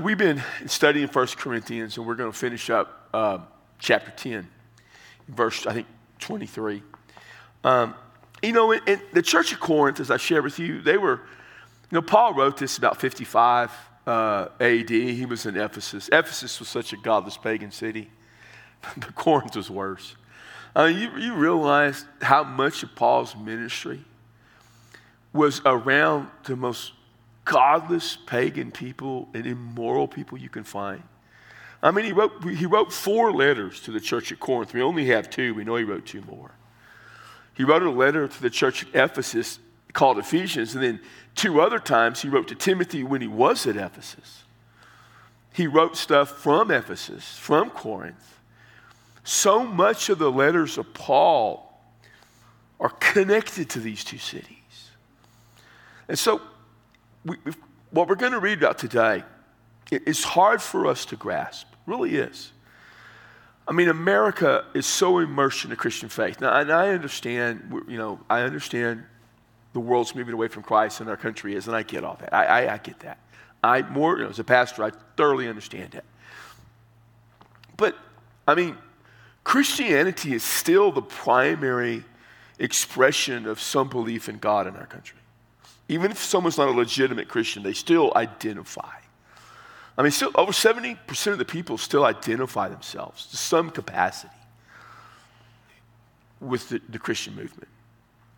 we've been studying 1 Corinthians, and we're going to finish up uh, chapter 10, verse, I think, 23. Um, you know, in, in, the church of Corinth, as I shared with you, they were, you know, Paul wrote this about 55 uh, AD. He was in Ephesus. Ephesus was such a godless pagan city, but Corinth was worse. Uh, you, you realize how much of Paul's ministry was around the most godless pagan people and immoral people you can find. I mean, he wrote, he wrote four letters to the church at Corinth. We only have two. We know he wrote two more. He wrote a letter to the church at Ephesus called Ephesians, and then two other times he wrote to Timothy when he was at Ephesus. He wrote stuff from Ephesus, from Corinth. So much of the letters of Paul are connected to these two cities. And so, we, what we're going to read about today is hard for us to grasp, really is. I mean, America is so immersed in the Christian faith. Now, and I understand, you know, I understand the world's moving away from Christ and our country is, and I get all that. I, I, I get that. I more, you know, as a pastor, I thoroughly understand that. But, I mean, Christianity is still the primary expression of some belief in God in our country. Even if someone's not a legitimate Christian, they still identify. I mean, still, over 70% of the people still identify themselves to some capacity with the, the Christian movement.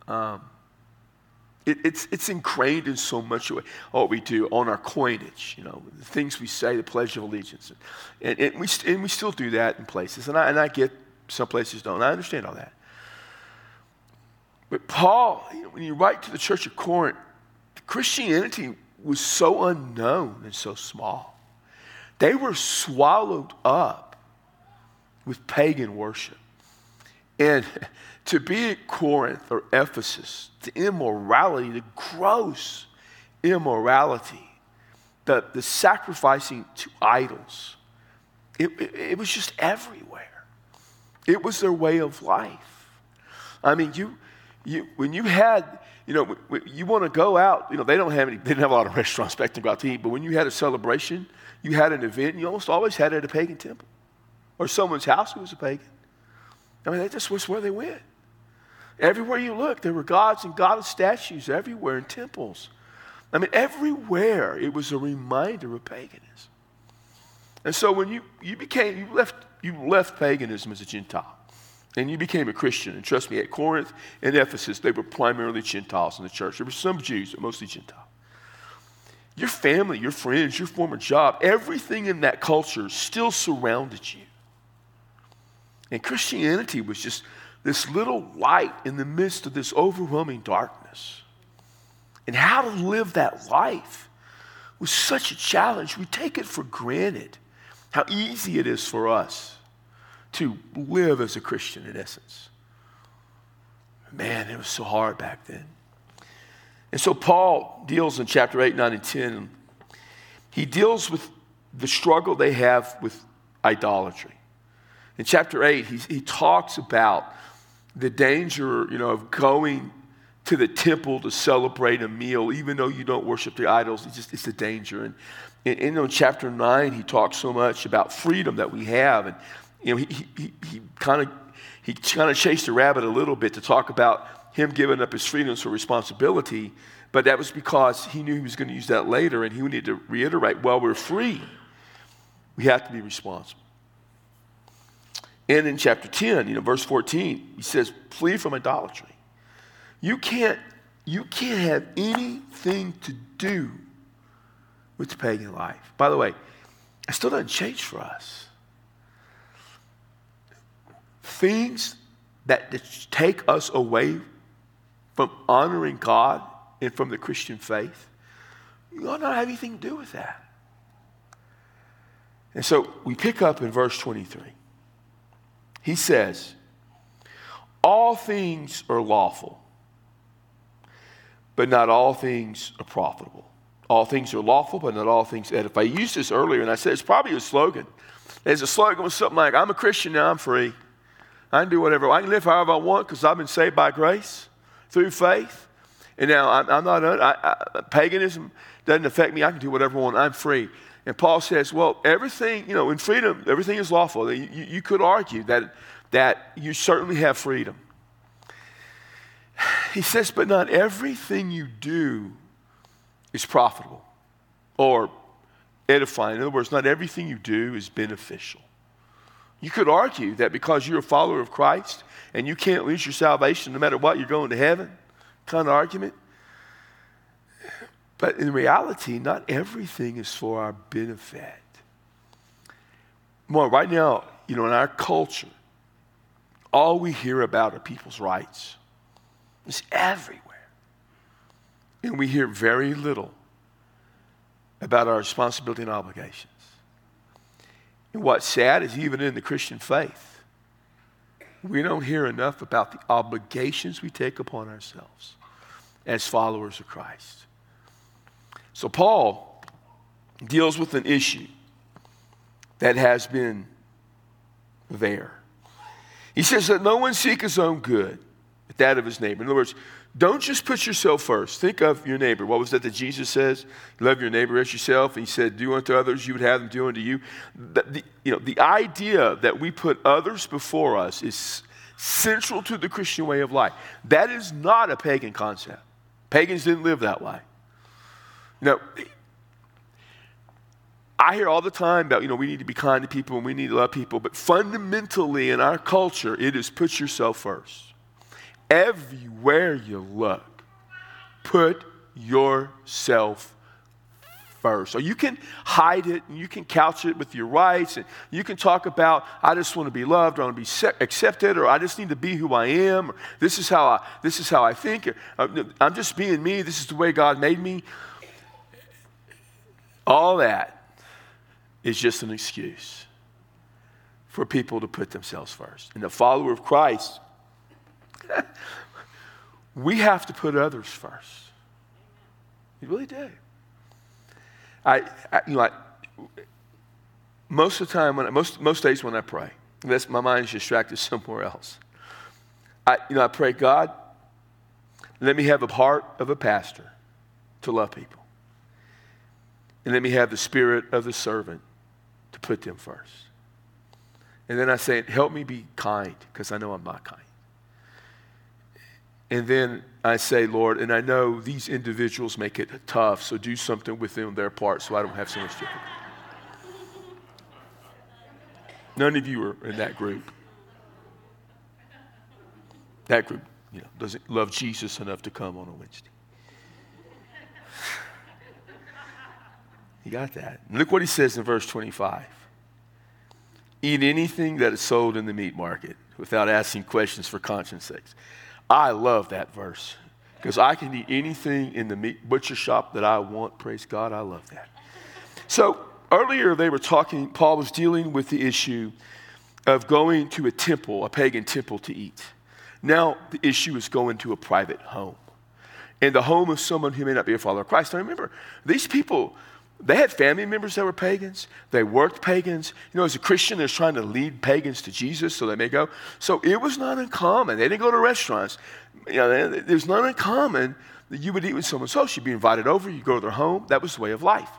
Um, it, it's, it's ingrained in so much of what we do on our coinage, you know, the things we say, the Pledge of Allegiance. And, and, we, and we still do that in places. And I, and I get some places don't. I understand all that. But Paul, when you write to the church of Corinth, Christianity was so unknown and so small. They were swallowed up with pagan worship. And to be at Corinth or Ephesus, the immorality, the gross immorality, the, the sacrificing to idols, it, it, it was just everywhere. It was their way of life. I mean, you, you, when you had, you know, you want to go out, you know, they don't have any, they didn't have a lot of restaurants back to go out to eat, but when you had a celebration, you had an event, you almost always had it at a pagan temple or someone's house who was a pagan. I mean, that just was where they went. Everywhere you look, there were gods and goddess statues everywhere in temples. I mean, everywhere it was a reminder of paganism. And so when you, you became, you left, you left paganism as a Gentile and you became a Christian. And trust me, at Corinth and Ephesus, they were primarily Gentiles in the church. There were some Jews, but mostly Gentile. Your family, your friends, your former job, everything in that culture still surrounded you. And Christianity was just this little light in the midst of this overwhelming darkness. And how to live that life was such a challenge. We take it for granted how easy it is for us to live as a Christian in essence. Man, it was so hard back then. And so Paul deals in chapter 8, 9, and 10. He deals with the struggle they have with idolatry. In chapter 8, he, he talks about the danger, you know, of going to the temple to celebrate a meal, even though you don't worship the idols. It's just, it's a danger. And in, in chapter 9, he talks so much about freedom that we have. And, you know, he, he, he kind of he kind of chased a rabbit a little bit to talk about him giving up his freedoms for responsibility, but that was because he knew he was going to use that later, and he needed to reiterate, while we're free, we have to be responsible. And in chapter 10, you know, verse 14, he says, flee from idolatry. You can't, you can't have anything to do with the pagan life. By the way, it still doesn't change for us. Things that, take us away from honoring God and from the Christian faith, you ought not have anything to do with that. And so we pick up in verse 23. He says, All things are lawful, but not all things are profitable. All things are lawful, but not all things edify. I used this earlier, and I said it's probably a slogan. There's a slogan with something like, I'm a Christian now, I'm free. I can do whatever. I can live however I want because I've been saved by grace through faith. And now I'm, I'm not, I, I, paganism doesn't affect me. I can do whatever I want. I'm free. And Paul says, well, everything, you know, in freedom, everything is lawful. You, you could argue that, that you certainly have freedom. He says, but not everything you do is profitable or edifying. In other words, not everything you do is beneficial. You could argue that because you're a follower of Christ and you can't lose your salvation no matter what, you're going to heaven, kind of argument. But in reality, not everything is for our benefit. More right now, you know, in our culture, all we hear about are people's rights. It's everywhere. And we hear very little about our responsibility and obligations. And what's sad is even in the Christian faith, we don't hear enough about the obligations we take upon ourselves as followers of Christ. So, Paul deals with an issue that has been there. He says that no one seek his own good, but that of his neighbor. In other words, don't just put yourself first. Think of your neighbor. What was that that Jesus says? Love your neighbor as yourself. And he said, Do unto others, you would have them do unto you. The, the, you know, the idea that we put others before us is central to the Christian way of life. That is not a pagan concept. Pagans didn't live that way. You know, I hear all the time about, you know, we need to be kind to people and we need to love people, but fundamentally in our culture, it is put yourself first. Everywhere you look, put yourself first. Or you can hide it and you can couch it with your rights and you can talk about, I just want to be loved or I want to be accepted or I just need to be who I am or this is how I, this is how I think. I'm just being me. This is the way God made me. All that is just an excuse for people to put themselves first. And the follower of Christ we have to put others first. You really do. I, I you know, I, most of the time, when I, most, most days when I pray, unless my mind is distracted somewhere else, I, you know, I pray, God, let me have a heart of a pastor to love people. And let me have the spirit of the servant to put them first. And then I say, help me be kind, because I know I'm not kind. And then I say, Lord, and I know these individuals make it tough, so do something within their part so I don't have so much difficulty. None of you are in that group. That group, you know, doesn't love Jesus enough to come on a Wednesday. You got that. look what he says in verse 25. Eat anything that is sold in the meat market without asking questions for conscience sakes. I love that verse because I can eat anything in the meat butcher shop that I want. Praise God, I love that. So earlier they were talking, Paul was dealing with the issue of going to a temple, a pagan temple to eat. Now the issue is going to a private home. In the home of someone who may not be a follower of Christ. Now remember, these people, they had family members that were pagans. They worked pagans. You know, as a Christian, they're trying to lead pagans to Jesus so they may go. So it was not uncommon. They didn't go to restaurants. You know, was not uncommon that you would eat with someone. So you'd be invited over, You'd go to their home. That was the way of life.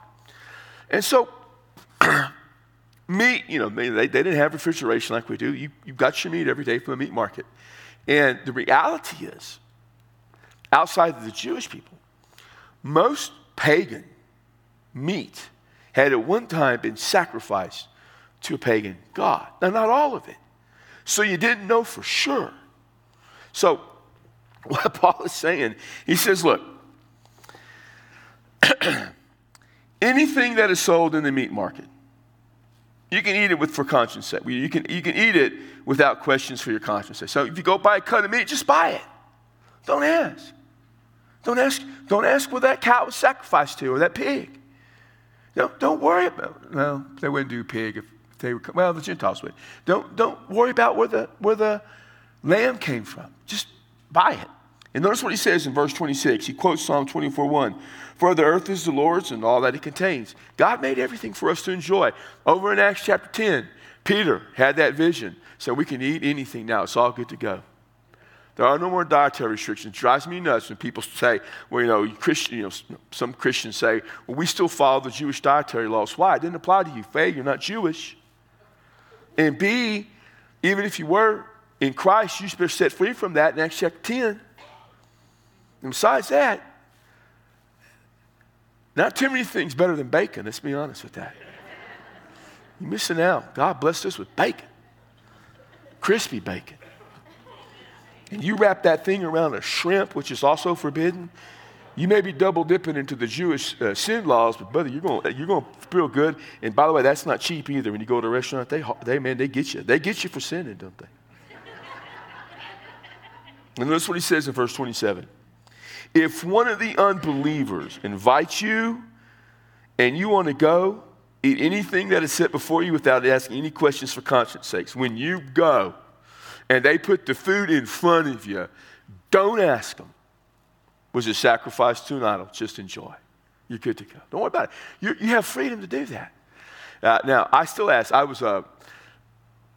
And so, meat, you know, they, they didn't have refrigeration like we do. You, you got your meat every day from the meat market. And the reality is, outside of the Jewish people, most pagan meat had at one time been sacrificed to a pagan god. Now, not all of it. So you didn't know for sure. So, what Paul is saying, he says, look, anything that is sold in the meat market, you can eat it with for conscience sake. You can, you can eat it without questions for your conscience sake. So if you go buy a cut of meat, just buy it. Don't ask. Don't ask, don't ask where that cow was sacrificed to or that pig. Don't, don't worry about, well, they wouldn't do pig if they were, well, the Gentiles would. Don't, don't worry about where the, where the lamb came from. Just buy it. And notice what he says in verse 26. He quotes Psalm 24 1. For the earth is the Lord's and all that it contains. God made everything for us to enjoy. Over in Acts chapter 10, Peter had that vision. So we can eat anything now. It's all good to go. There are no more dietary restrictions. It drives me nuts when people say, well, you know, Christian, you know, some Christians say, well, we still follow the Jewish dietary laws. Why? It didn't apply to you. A, you're not Jewish. And B, even if you were in Christ, you've been set free from that in Acts chapter 10. And besides that, not too many things better than bacon, let's be honest with that. You're missing out. God blessed us with bacon, crispy bacon. And you wrap that thing around a shrimp, which is also forbidden. You may be double dipping into the Jewish uh, sin laws, but brother, you're going you're going to feel good. And by the way, that's not cheap either. When you go to a restaurant, they they man they get you. They get you for sinning, don't they? and notice what he says in verse 27. If one of the unbelievers invites you and you want to go, eat anything that is set before you without asking any questions for conscience sakes. When you go and they put the food in front of you, don't ask them, was it sacrificed to an idol? Just enjoy. You're good to go. Don't worry about it. You, you have freedom to do that. Uh, now, I still ask. I was uh,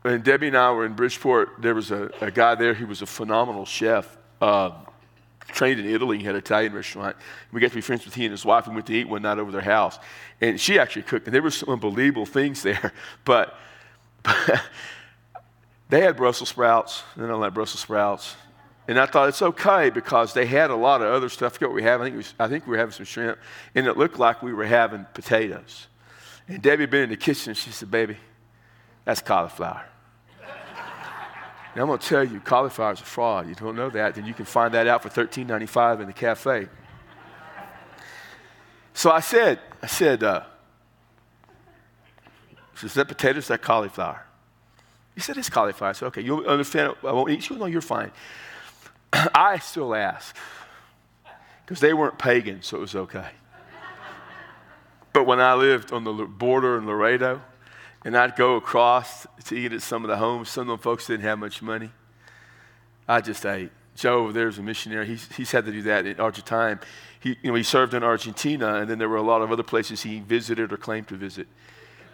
when Debbie and I were in Bridgeport, there was a, a guy there. He was a phenomenal chef. Uh, trained in Italy. He had an Italian restaurant. We got to be friends with he and his wife. We went to eat one night over their house. And she actually cooked. And there were some unbelievable things there. But, but they had Brussels sprouts. They don't like Brussels sprouts. And I thought it's okay because they had a lot of other stuff. I forget what we have. I think, was, I think we were having some shrimp. And it looked like we were having potatoes. And Debbie had been in the kitchen. And she said, Baby, that's cauliflower. Now, I'm going to tell you, cauliflower is a fraud. You don't know that, then you can find that out for $13.95 in the cafe. So I said, I said, uh, is that potatoes, is that cauliflower? He said, it's cauliflower. I said, okay, you'll understand. I won't eat. She goes, no, you're fine. I still ask because they weren't pagan, so it was okay. But when I lived on the border in Laredo, and I'd go across to eat at some of the homes. Some of them folks didn't have much money. I just ate. Joe over there is a missionary. He's, he's had to do that in Argentina. He, you know, he served in Argentina, and then there were a lot of other places he visited or claimed to visit.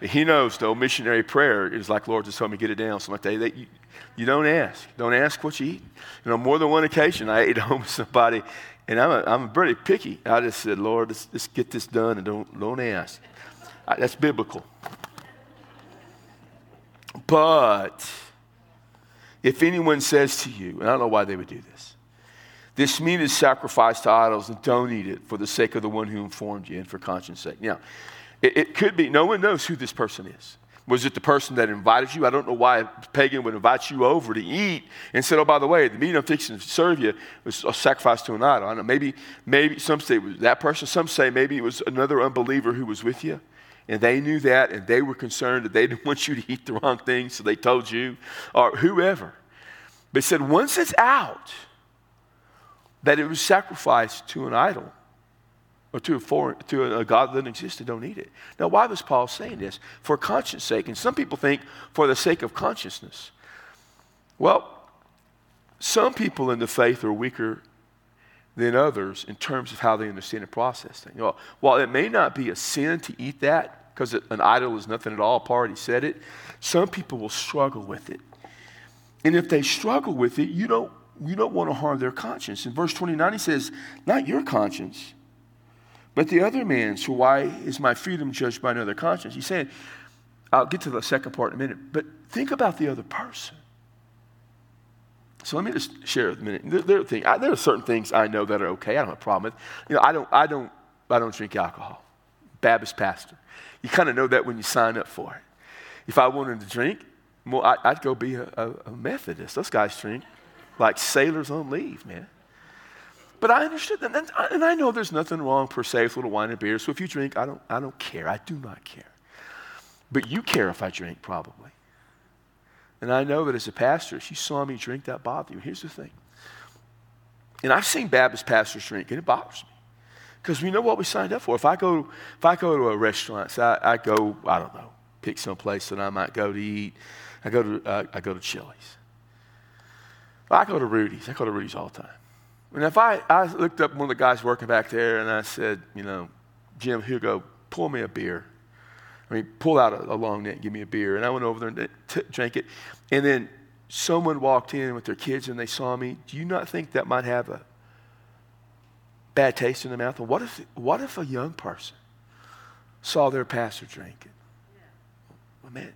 He knows, though, missionary prayer is like, Lord, just help me get it down. So like that, that you, you don't ask. Don't ask what you eat. You know, more than one occasion, I ate at home with somebody, and I'm, a, I'm pretty picky. I just said, Lord, let's, let's get this done and don't, don't ask. I, that's biblical. But if anyone says to you, and I don't know why they would do this, this meat is sacrificed to idols and don't eat it for the sake of the one who informed you and for conscience sake. Now, it, it could be, no one knows who this person is. Was it the person that invited you? I don't know why a pagan would invite you over to eat and said, "Oh, by the way, the meat I'm fixing to serve you was a sacrifice to an idol." I know. Maybe, maybe some say it was that person. Some say maybe it was another unbeliever who was with you. And they knew that, and they were concerned that they didn't want you to eat the wrong thing, so they told you, or whoever. But said, once it's out that it was sacrificed to an idol or to a, foreign, to a God that doesn't exist, they don't eat it. Now, why was Paul saying this? For conscience sake. And some people think for the sake of consciousness. Well, some people in the faith are weaker than others in terms of how they understand and process things. Well, while it may not be a sin to eat that, because an idol is nothing at all, Paul already said it, some people will struggle with it. And if they struggle with it, you don't, you don't want to harm their conscience. In verse 29, he says, Not your conscience, but the other man, So why is my freedom judged by another conscience? He's saying, I'll get to the second part in a minute, but think about the other person. So let me just share a minute. There, there, are things, I, there are certain things I know that are okay. I don't have a problem with. You know, I don't, I don't, I don't drink alcohol. Baptist pastor. You kind of know that when you sign up for it. If I wanted to drink, well, I, would go be a, a, a Methodist. Those guys drink like sailors on leave, man. But I understood that, and, and I know there's nothing wrong per se with a little wine and beer. So if you drink, I don't, I don't care. I do not care. But you care if I drink, probably. And I know that as a pastor, if you saw me drink, that bothered you. Here's the thing. And I've seen Baptist pastors drink, and it bothers me. Because we know what we signed up for. If I go, if I go to a restaurant, so I, I go, I don't know, pick some place that I might go to eat. I go to, uh, I go to Chili's. I go to Rudy's. I go to Rudy's all the time. And if I, I looked up one of the guys working back there and I said, you know, Jim Hugo, pull me a beer. I mean, pull out a, a long neck, give me a beer. And I went over there and t- drank it. And then someone walked in with their kids and they saw me, do you not think that might have a bad taste in their mouth? What if, what if a young person saw their pastor drinking? Well, man,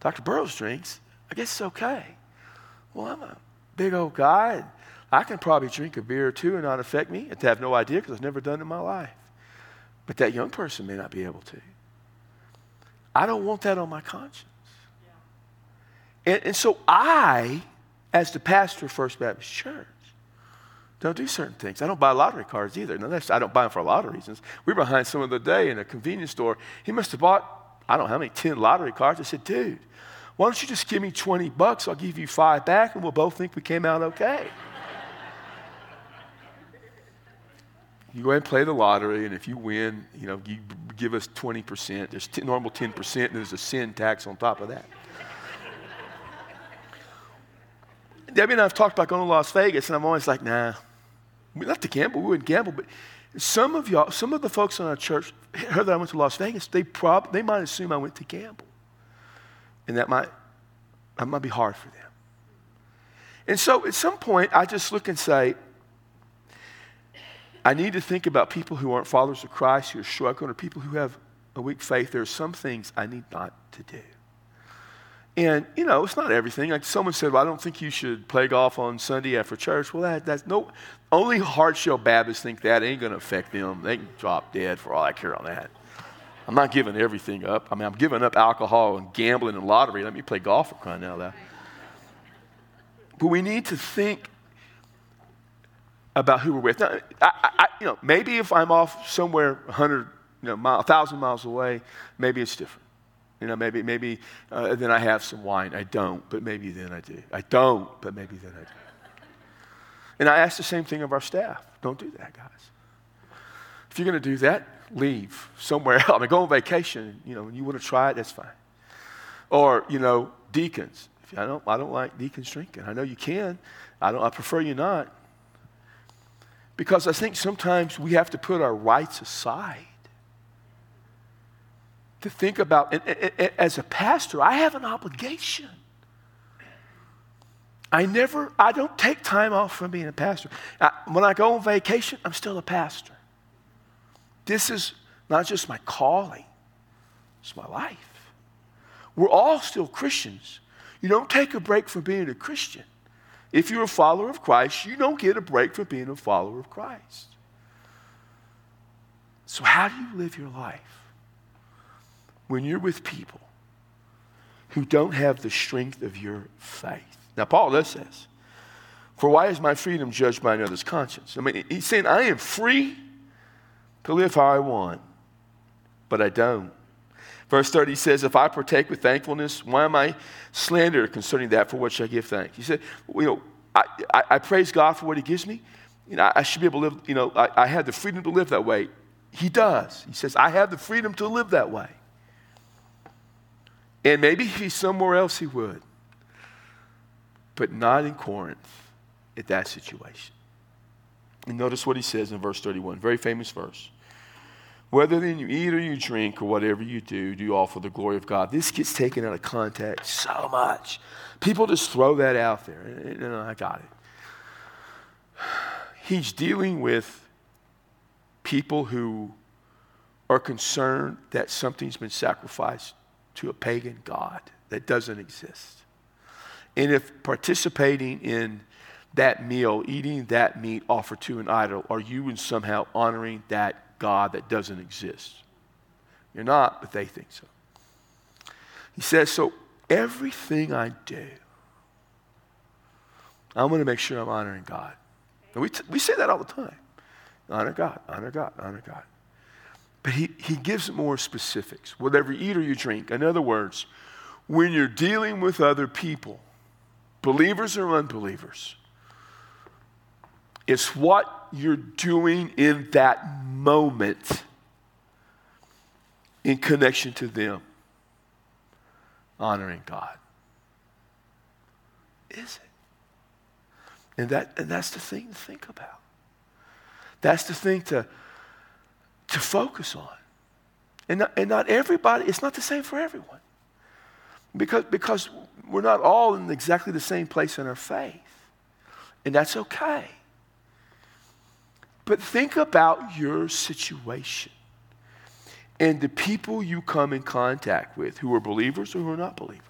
Dr. Burrows drinks. I guess it's okay. Well, I'm a big old guy. I can probably drink a beer or two and not affect me. I have no idea because I've never done it in my life. But that young person may not be able to. I don't want that on my conscience. Yeah. And, and so I, as the pastor of First Baptist Church, don't do certain things. I don't buy lottery cards either. No, I don't buy them for a lot of reasons. We were behind someone the day in a convenience store. He must have bought, I don't know how many, 10 lottery cards. I said, dude, why don't you just give me 20 bucks? I'll give you five back and we'll both think we came out okay. You go ahead and play the lottery, and if you win, you know, you give us 20%. There's t- normal 10%, and there's a sin tax on top of that. Debbie and I have talked about going to Las Vegas, and I'm always like, nah, we love to gamble. We wouldn't gamble, but some of y'all, some of the folks in our church heard that I went to Las Vegas. They prob- they might assume I went to gamble, and that might that might be hard for them. And so, at some point, I just look and say, I need to think about people who aren't followers of Christ, who are struggling, or people who have a weak faith. There are some things I need not to do. And, you know, it's not everything. Like someone said, well, I don't think you should play golf on Sunday after church. Well, that, that's no, only hard shell Baptists think that ain't going to affect them. They can drop dead for all I care on that. I'm not giving everything up. I mean, I'm giving up alcohol and gambling and lottery. Let me play golf for crying out loud. But we need to think about who we're with. Now, I, I, you know, maybe if I'm off somewhere 100, you know, mile, 1,000 miles away, maybe it's different. You know, maybe, maybe uh, then I have some wine. I don't, but maybe then I do. I don't, but maybe then I do. And I ask the same thing of our staff. Don't do that, guys. If you're going to do that, leave somewhere else. I mean, go on vacation. You know, and you want to try it, that's fine. Or, you know, deacons. If I don't, I don't like deacons drinking. I know you can. I don't. I prefer you not. Because I think sometimes we have to put our rights aside to think about, and, and, and, as a pastor, I have an obligation. I never, I don't take time off from being a pastor. I, when I go on vacation, I'm still a pastor. This is not just my calling, it's my life. We're all still Christians. You don't take a break from being a Christian. If you're a follower of Christ, you don't get a break from being a follower of Christ. So, how do you live your life when you're with people who don't have the strength of your faith? Now, Paul does this. For why is my freedom judged by another's conscience? I mean, he's saying, I am free to live how I want, but I don't. Verse 30 says, If I partake with thankfulness, why am I slandered concerning that for which I give thanks? He said, well, You know, I, I, I, praise God for what He gives me. You know, I, I should be able to live, you know, I, I have the freedom to live that way. He does. He says, I have the freedom to live that way. And maybe if he's somewhere else, he would. But not in Corinth at that situation. And notice what he says in verse 31, very famous verse. Whether then you eat or you drink or whatever you do, do all for the glory of God. This gets taken out of context so much. People just throw that out there. And I got it. He's dealing with people who are concerned that something's been sacrificed to a pagan God that doesn't exist. And if participating in that meal, eating that meat offered to an idol, are you in somehow honoring that God that doesn't exist. You're not, but they think so. He says, So everything I do, I'm going to make sure I'm honoring God. And we, t- we say that all the time honor God, honor God, honor God. But he, he gives more specifics. Whatever you eat or you drink. In other words, when you're dealing with other people, believers or unbelievers, it's what you're doing in that moment in connection to them honoring God. Is it? And, that, and that's the thing to think about. That's the thing to, to focus on. And not, and not everybody, it's not the same for everyone. Because, because we're not all in exactly the same place in our faith. And that's okay. But think about your situation and the people you come in contact with who are believers or who are not believers.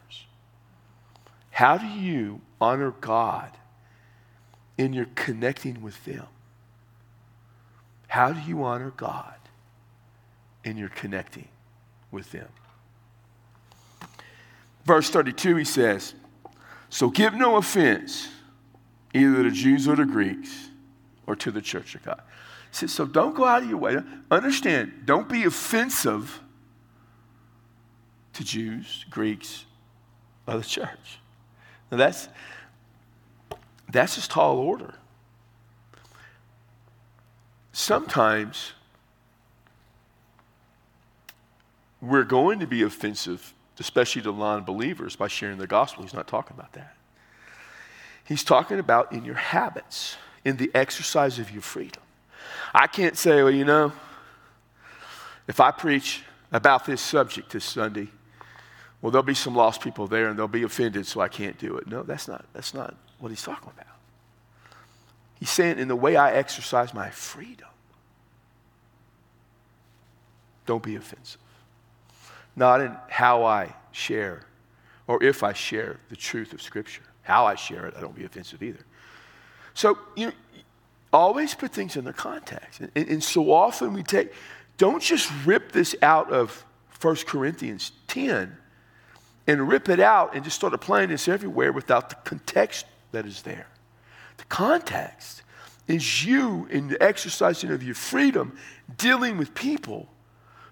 How do you honor God in your connecting with them? How do you honor God in your connecting with them? Verse 32, he says, So give no offense either to Jews or to Greeks or to the church of God. Says, So don't go out of your way. Understand, don't be offensive to Jews, Greeks, or the church. Now that's, that's just tall order. Sometimes we're going to be offensive, especially to non believers, by sharing the gospel. He's not talking about that. He's talking about in your habits, in the exercise of your freedom. I can't say, well, you know, if I preach about this subject this Sunday, well, there'll be some lost people there and they'll be offended, so I can't do it. No, that's not, that's not what he's talking about. He's saying, in the way I exercise my freedom, don't be offensive. Not in how I share or if I share the truth of Scripture. How I share it, I don't be offensive either. So, you know, always put things in their context. And, and so often we take, don't just rip this out of 1 Corinthians 10 and rip it out and just start applying this everywhere without the context that is there. The context is you in the exercising of your freedom dealing with people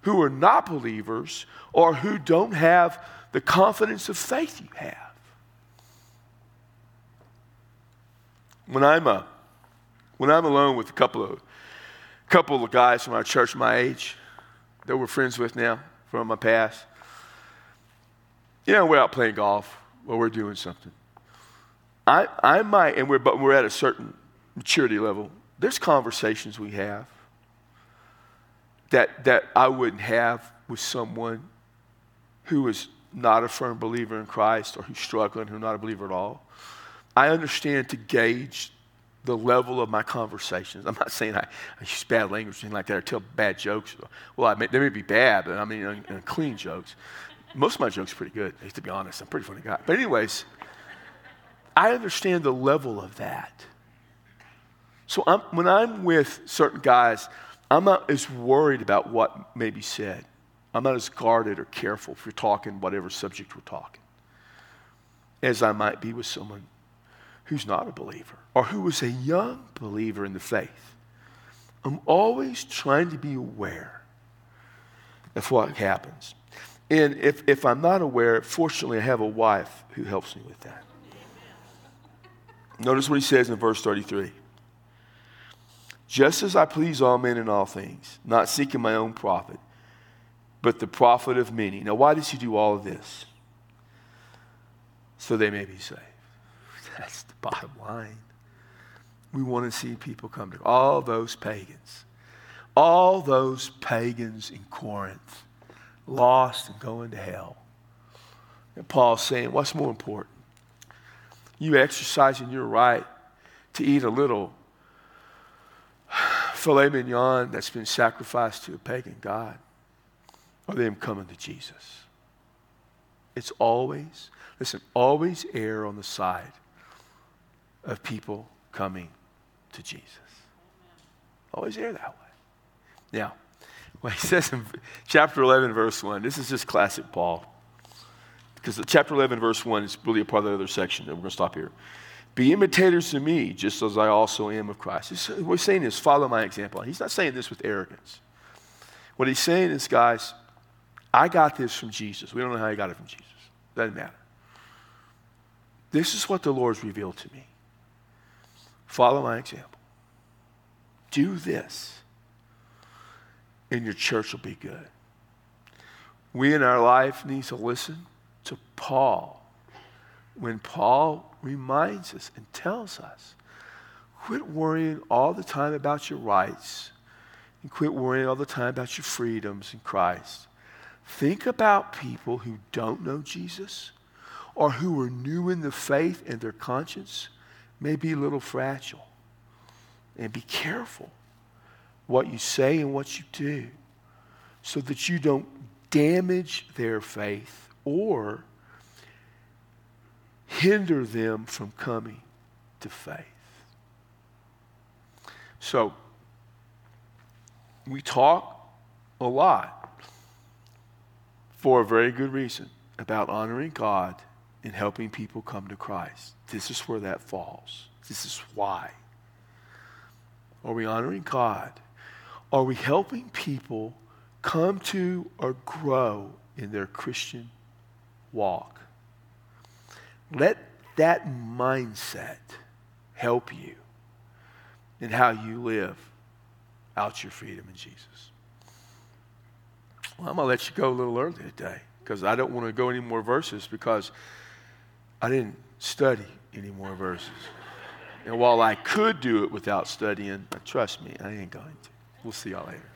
who are not believers or who don't have the confidence of faith you have. When I'm, a, uh, when I'm alone with a couple of, couple of guys from our church my age that we're friends with now from my past, you know, we're out playing golf or we're doing something. I, I might, and we're, but we're at a certain maturity level. There's conversations we have that, that I wouldn't have with someone who is not a firm believer in Christ or who's struggling, who's not a believer at all. I understand to gauge the level of my conversations. I'm not saying I, I use bad language or anything like that or tell bad jokes. Well, I may, they may be bad, but I mean clean jokes. Most of my jokes are pretty good, to be honest. I'm a pretty funny guy. But, anyways, I understand the level of that. So I'm, when I'm with certain guys, I'm not as worried about what may be said. I'm not as guarded or careful if we're talking whatever subject we're talking as I might be with someone who's not a believer or who is a young believer in the faith. I'm always trying to be aware of what happens. And if, if I'm not aware, fortunately, I have a wife who helps me with that. Notice what he says in verse 33 Just as I please all men in all things, not seeking my own profit, but the profit of many. Now, why does he do all of this? So they may be saved. That's the bottom line. We want to see people come to all those pagans, all those pagans in Corinth, lost and going to hell. And Paul's saying, what's more important? You exercising your right to eat a little filet mignon that's been sacrificed to a pagan God, or them coming to Jesus. It's always, listen, always err on the side of people coming to Jesus. Always err that way. Now, what he says in chapter 11, verse 1, this is just classic Paul. Because chapter 11, verse 1 is really a part of the other section, and we're going to stop here. Be imitators of me, just as I also am of Christ. what he's saying is, follow my example. He's not saying this with arrogance. What he's saying is, guys, I got this from Jesus. We don't know how he got it from Jesus. Doesn't matter. This is what the Lord's revealed to me. Follow my example. Do this, and your church will be good. We in our life need to listen to Paul when Paul reminds us and tells us quit worrying all the time about your rights and quit worrying all the time about your freedoms in Christ. Think about people who don't know Jesus or who are new in the faith and their conscience may be a little fragile. And be careful what you say and what you do so that you don't damage their faith or hinder them from coming to faith. So, we talk a lot for a very good reason about honoring God and helping people come to Christ. This is where that falls. This is why. Are we honoring God? Are we helping people come to or grow in their Christian walk? Let that mindset help you in how you live out your freedom in Jesus. Well, I'm going to let you go a little early today because I don't want to go any more verses because I didn't study any more verses. And while I could do it without studying, trust me, I ain't going to. We'll see y'all later.